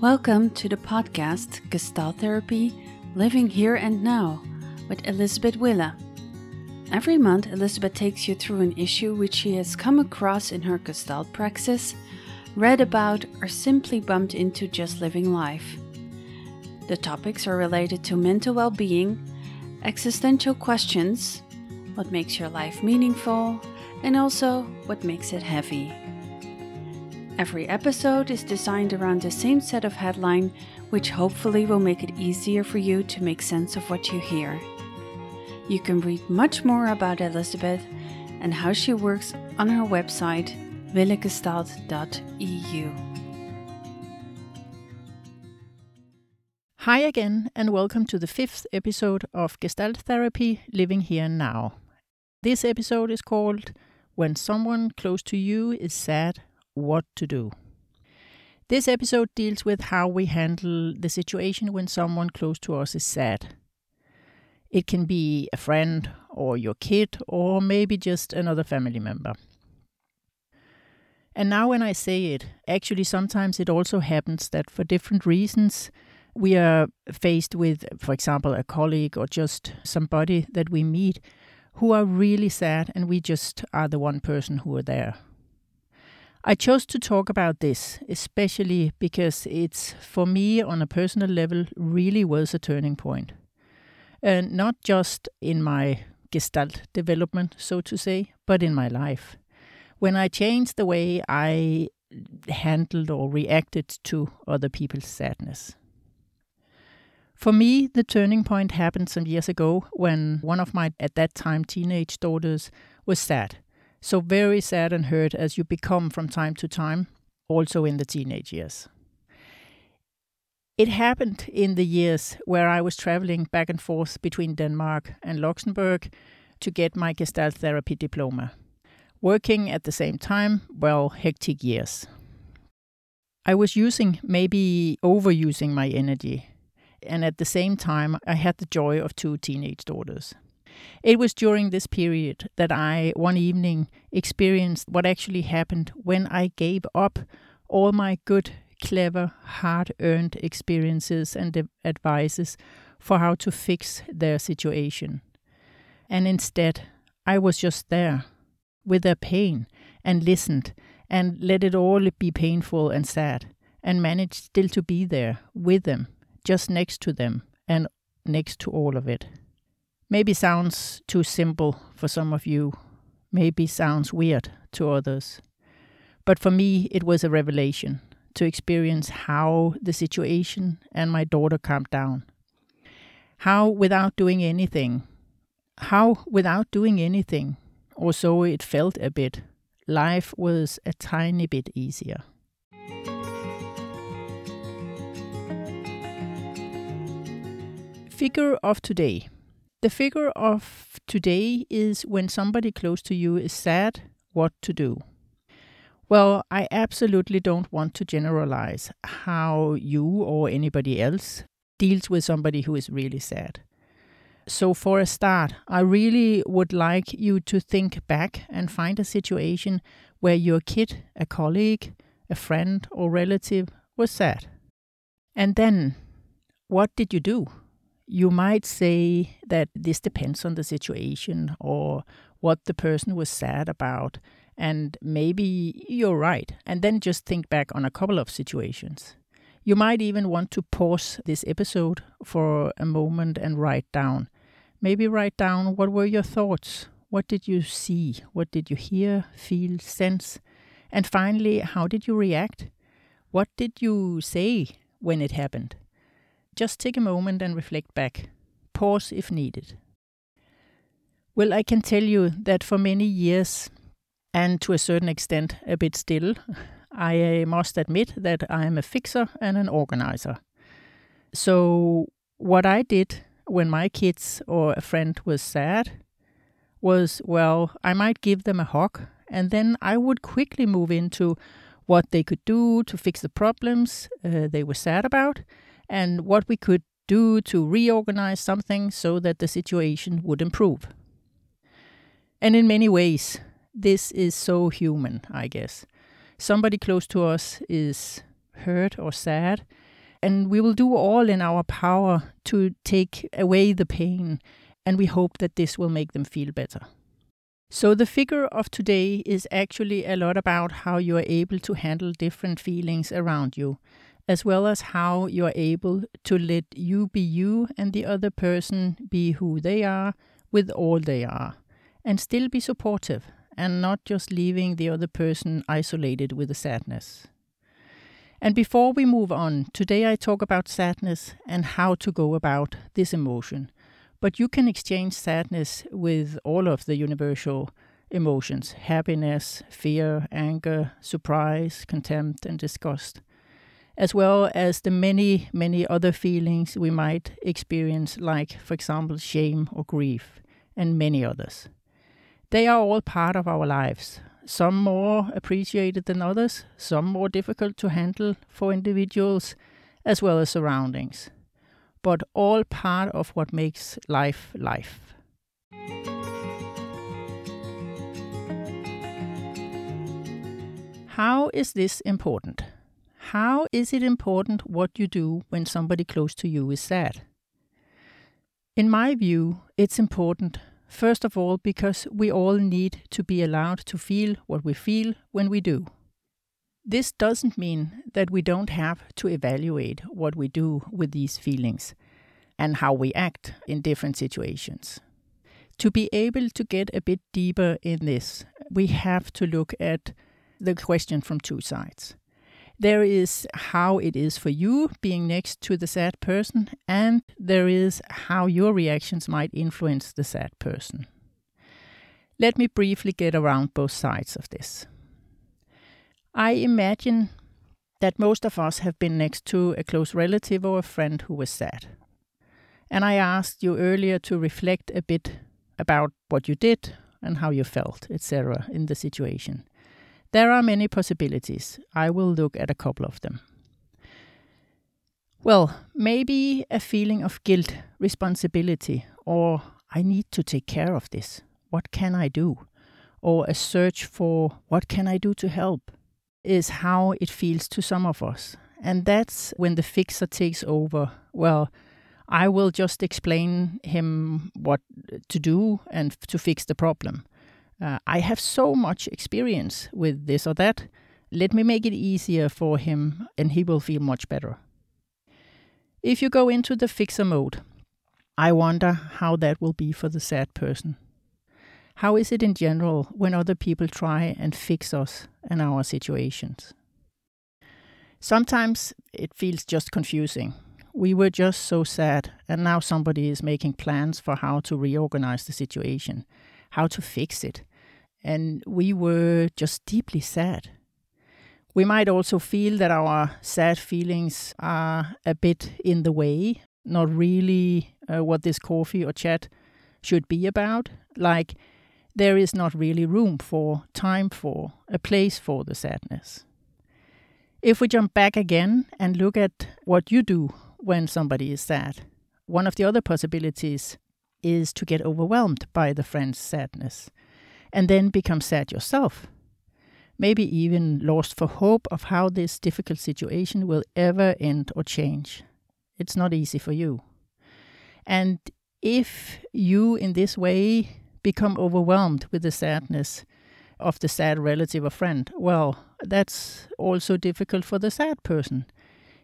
Welcome to the podcast Gestalt Therapy Living Here and Now with Elizabeth Wille. Every month, Elizabeth takes you through an issue which she has come across in her Gestalt praxis, read about, or simply bumped into just living life. The topics are related to mental well being, existential questions, what makes your life meaningful, and also what makes it heavy. Every episode is designed around the same set of headline, which hopefully will make it easier for you to make sense of what you hear. You can read much more about Elizabeth and how she works on her website willegestalt.eu. Hi again, and welcome to the fifth episode of Gestalt Therapy Living Here Now. This episode is called When Someone Close to You is Sad what to do. This episode deals with how we handle the situation when someone close to us is sad. It can be a friend or your kid or maybe just another family member. And now, when I say it, actually, sometimes it also happens that for different reasons, we are faced with, for example, a colleague or just somebody that we meet who are really sad, and we just are the one person who are there. I chose to talk about this, especially because it's, for me, on a personal level, really was a turning point. And not just in my gestalt development, so to say, but in my life. When I changed the way I handled or reacted to other people's sadness. For me, the turning point happened some years ago when one of my, at that time, teenage daughters was sad so very sad and hurt as you become from time to time, also in the teenage years. It happened in the years where I was traveling back and forth between Denmark and Luxembourg to get my Gestalt therapy diploma. Working at the same time, well, hectic years. I was using, maybe overusing my energy, and at the same time, I had the joy of two teenage daughters. It was during this period that I, one evening, experienced what actually happened when I gave up all my good, clever, hard earned experiences and advices for how to fix their situation. And instead, I was just there with their pain and listened and let it all be painful and sad and managed still to be there with them, just next to them and next to all of it maybe sounds too simple for some of you, maybe sounds weird to others. But for me, it was a revelation to experience how the situation and my daughter calmed down. How, without doing anything, how, without doing anything, or so it felt a bit, life was a tiny bit easier. Figure of today the figure of today is when somebody close to you is sad, what to do. Well, I absolutely don't want to generalize how you or anybody else deals with somebody who is really sad. So, for a start, I really would like you to think back and find a situation where your kid, a colleague, a friend, or relative was sad. And then, what did you do? You might say that this depends on the situation or what the person was sad about. And maybe you're right. And then just think back on a couple of situations. You might even want to pause this episode for a moment and write down. Maybe write down what were your thoughts? What did you see? What did you hear, feel, sense? And finally, how did you react? What did you say when it happened? Just take a moment and reflect back. Pause if needed. Well, I can tell you that for many years, and to a certain extent a bit still, I must admit that I am a fixer and an organizer. So, what I did when my kids or a friend was sad was, well, I might give them a hug, and then I would quickly move into what they could do to fix the problems uh, they were sad about, and what we could do to reorganize something so that the situation would improve. And in many ways, this is so human, I guess. Somebody close to us is hurt or sad, And we will do all in our power to take away the pain, and we hope that this will make them feel better. So, the figure of today is actually a lot about how you are able to handle different feelings around you, as well as how you are able to let you be you and the other person be who they are with all they are, and still be supportive and not just leaving the other person isolated with the sadness. And before we move on, today I talk about sadness and how to go about this emotion but you can exchange sadness with all of the universal emotions happiness, fear, anger, surprise, contempt, and disgust, as well as the many, many other feelings we might experience, like, for example, shame or grief, and many others. They are all part of our lives, some more appreciated than others, some more difficult to handle for individuals, as well as surroundings but all part of what makes life life. How is this important? How is it important what you do when somebody close to you is sad? In my view, it's important, first of all, because we all need to be allowed to feel what we feel when we do. This doesn't mean that we don't have to evaluate what we do with these feelings and how we act in different situations. To be able to get a bit deeper in this, we have to look at the question from two sides. There is how it is for you being next to the sad person, and there is how your reactions might influence the sad person. Let me briefly get around both sides of this. I imagine that most of us have been next to a close relative or a friend who was sad. And I asked you earlier to reflect a bit about what you did and how you felt, etc., in the situation. There are many possibilities. I will look at a couple of them. Well, maybe a feeling of guilt, responsibility, or I need to take care of this. What can I do? Or a search for what can I do to help? is how it feels to some of us. And that's when the fixer takes over. Well, I will just explain him what to do and to fix the problem. Uh, I have so much experience with this or that. Let me make it easier for him and he will feel much better. If you go into the fixer mode, I wonder how that will be for the sad person. How is it in general when other people try and fix us and our situations? Sometimes it feels just confusing. We were just so sad, and now somebody is making plans for how to reorganize the situation, how to fix it. And we were just deeply sad. We might also feel that our sad feelings are a bit in the way, not really uh, what this coffee or chat should be about. Like, there is not really room for, time for, a place for the sadness. If we jump back again and look at what you do when somebody is sad, one of the other possibilities is to get overwhelmed by the friend's sadness and then become sad yourself. Maybe even lost for hope of how this difficult situation will ever end or change. It's not easy for you. And if you, in this way, become overwhelmed with the sadness of the sad relative or friend, well, that's also difficult for the sad person.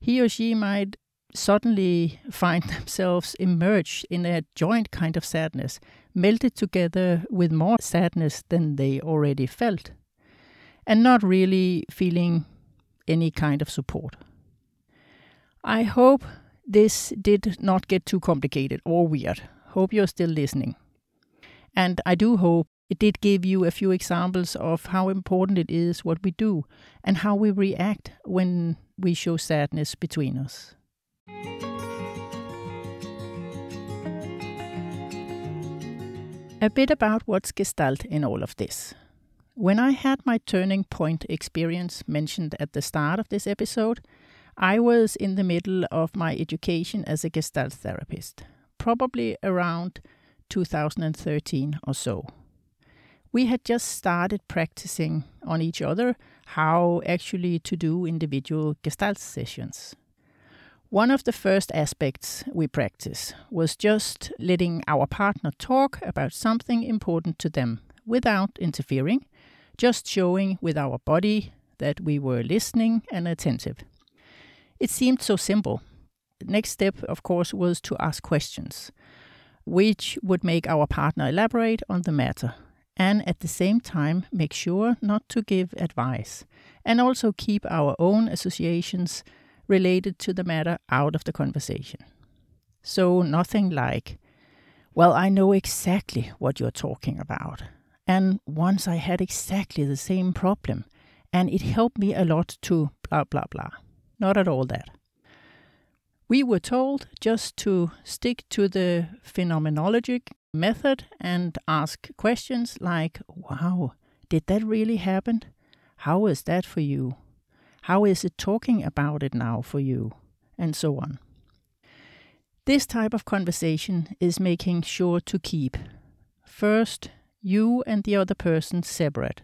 He or she might suddenly find themselves immersed in a joint kind of sadness, melted together with more sadness than they already felt, and not really feeling any kind of support. I hope this did not get too complicated or weird. Hope you're still listening. And I do hope it did give you a few examples of how important it is what we do and how we react when we show sadness between us. A bit about what's Gestalt in all of this. When I had my turning point experience mentioned at the start of this episode, I was in the middle of my education as a Gestalt therapist, probably around 2013 or so. We had just started practicing on each other how actually to do individual Gestalt sessions. One of the first aspects we practice was just letting our partner talk about something important to them without interfering, just showing with our body that we were listening and attentive. It seemed so simple. The next step, of course, was to ask questions, which would make our partner elaborate on the matter and at the same time make sure not to give advice and also keep our own associations related to the matter out of the conversation. So, nothing like, well, I know exactly what you're talking about. And once I had exactly the same problem, and it helped me a lot to blah, blah, blah. Not at all that. We were told just to stick to the phenomenologic method and ask questions like, wow, did that really happen? How is that for you? How is it talking about it now for you? And so on. This type of conversation is making sure to keep first you and the other person separate.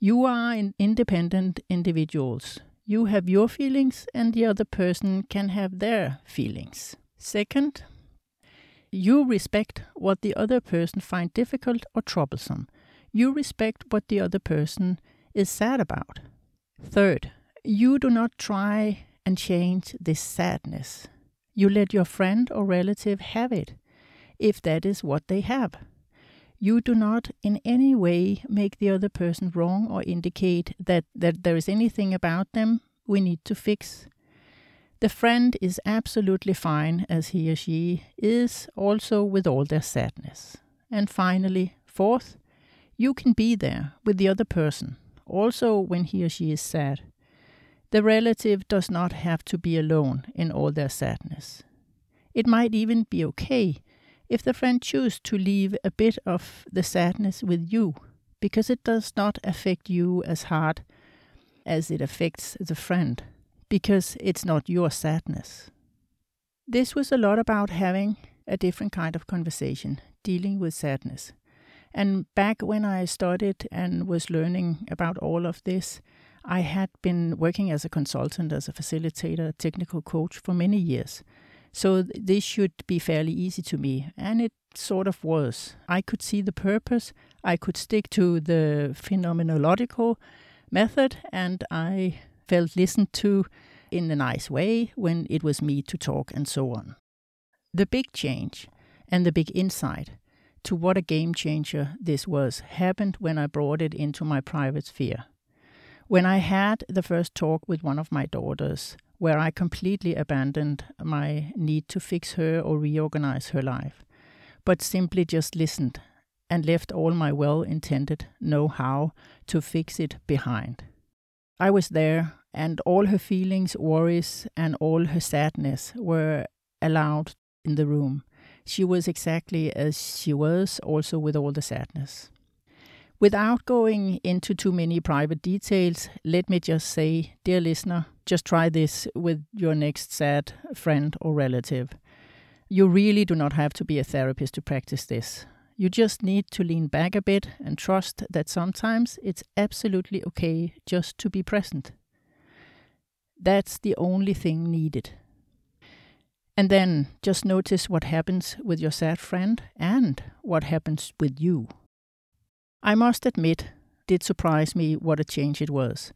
You are independent individuals. You have your feelings, and the other person can have their feelings. Second, you respect what the other person finds difficult or troublesome. You respect what the other person is sad about. Third, you do not try and change this sadness. You let your friend or relative have it, if that is what they have. You do not in any way make the other person wrong or indicate that, that there is anything about them we need to fix. The friend is absolutely fine as he or she is, also with all their sadness. And finally, fourth, you can be there with the other person, also when he or she is sad. The relative does not have to be alone in all their sadness. It might even be okay if the friend chooses to leave a bit of the sadness with you, because it does not affect you as hard as it affects the friend, because it's not your sadness. This was a lot about having a different kind of conversation, dealing with sadness. And back when I started and was learning about all of this, I had been working as a consultant, as a facilitator, technical coach for many years. So th- this should be fairly easy to me. And it sort of was. I could see the purpose, I could stick to the phenomenological method, and I felt listened to in a nice way when it was me to talk and so on. The big change and the big insight to what a game changer this was happened when I brought it into my private sphere. When I had the first talk with one of my daughters, where I completely abandoned my need to fix her or reorganize her life, but simply just listened and left all my well intended know how to fix it behind. I was there, and all her feelings, worries, and all her sadness were allowed in the room. She was exactly as she was, also with all the sadness. Without going into too many private details, let me just say, dear listener, just try this with your next sad friend or relative. You really do not have to be a therapist to practice this. You just need to lean back a bit and trust that sometimes it's absolutely okay just to be present. That's the only thing needed. And then just notice what happens with your sad friend and what happens with you. I must admit, did surprise me what a change it was.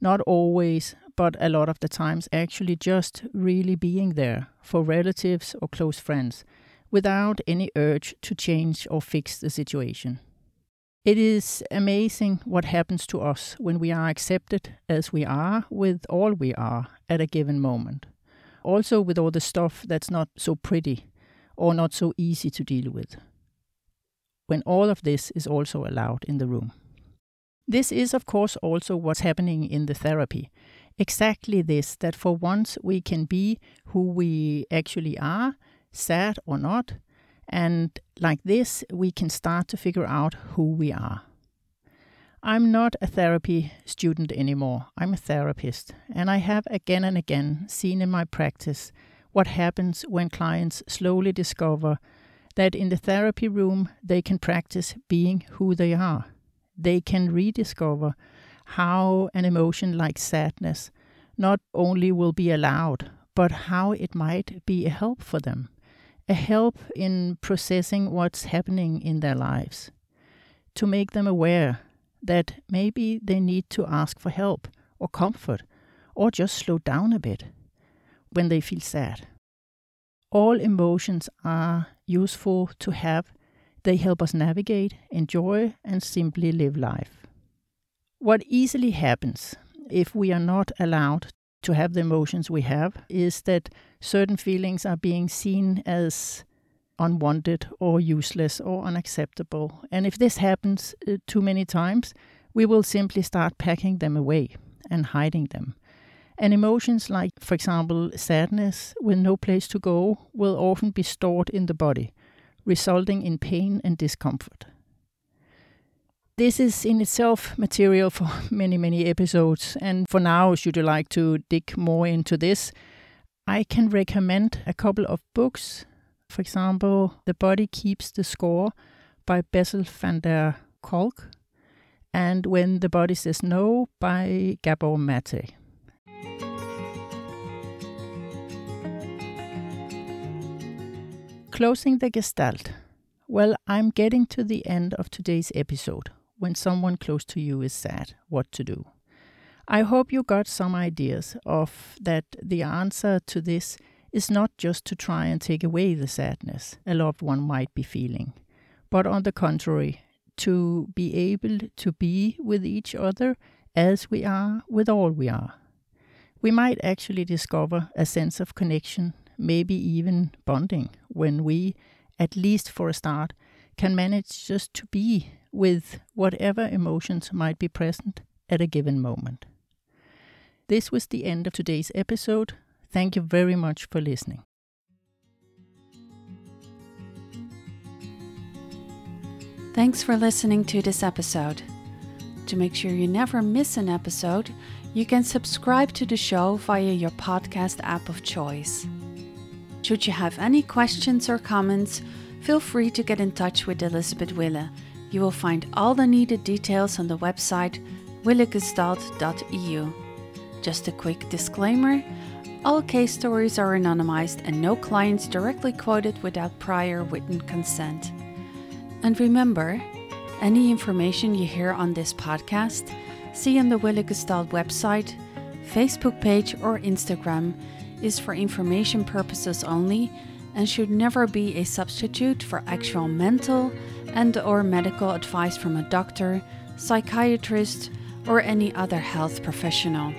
Not always, but a lot of the times actually just really being there for relatives or close friends without any urge to change or fix the situation. It is amazing what happens to us when we are accepted as we are with all we are at a given moment. Also, with all the stuff that's not so pretty or not so easy to deal with when all of this is also allowed in the room. This is, of course, also what's happening in the therapy. Exactly this that for once we can be who we actually are, sad or not, and like this we can start to figure out who we are. I'm not a therapy student anymore, I'm a therapist, and I have again and again seen in my practice what happens when clients slowly discover that in the therapy room they can practice being who they are. They can rediscover how an emotion like sadness not only will be allowed, but how it might be a help for them, a help in processing what's happening in their lives, to make them aware that maybe they need to ask for help or comfort or just slow down a bit when they feel sad. All emotions are useful to have. They help us navigate, enjoy, and simply live life. What easily happens if we are not allowed to have the emotions we have is that certain feelings are being seen as unwanted or useless or unacceptable. And if this happens uh, too many times, we will simply start packing them away and hiding them. And emotions like, for example, sadness with no place to go will often be stored in the body, resulting in pain and discomfort. This is in itself material for many, many episodes. And for now, should you like to dig more into this, I can recommend a couple of books. For example, The Body Keeps the Score by Bessel van der Kolk, and When the Body Says No by Gabor Mate. Closing the Gestalt. Well, I'm getting to the end of today's episode when someone close to you is sad, what to do. I hope you got some ideas of that the answer to this is not just to try and take away the sadness a loved one might be feeling, but on the contrary, to be able to be with each other as we are with all we are. We might actually discover a sense of connection, maybe even bonding, when we, at least for a start, can manage just to be with whatever emotions might be present at a given moment. This was the end of today's episode. Thank you very much for listening. Thanks for listening to this episode. To make sure you never miss an episode, you can subscribe to the show via your podcast app of choice. Should you have any questions or comments, feel free to get in touch with Elisabeth Wille you will find all the needed details on the website willegestalt.eu. Just a quick disclaimer all case stories are anonymized and no clients directly quoted without prior written consent. And remember, any information you hear on this podcast, see on the Wille Gestalt website, Facebook page, or Instagram is for information purposes only and should never be a substitute for actual mental and or medical advice from a doctor, psychiatrist, or any other health professional.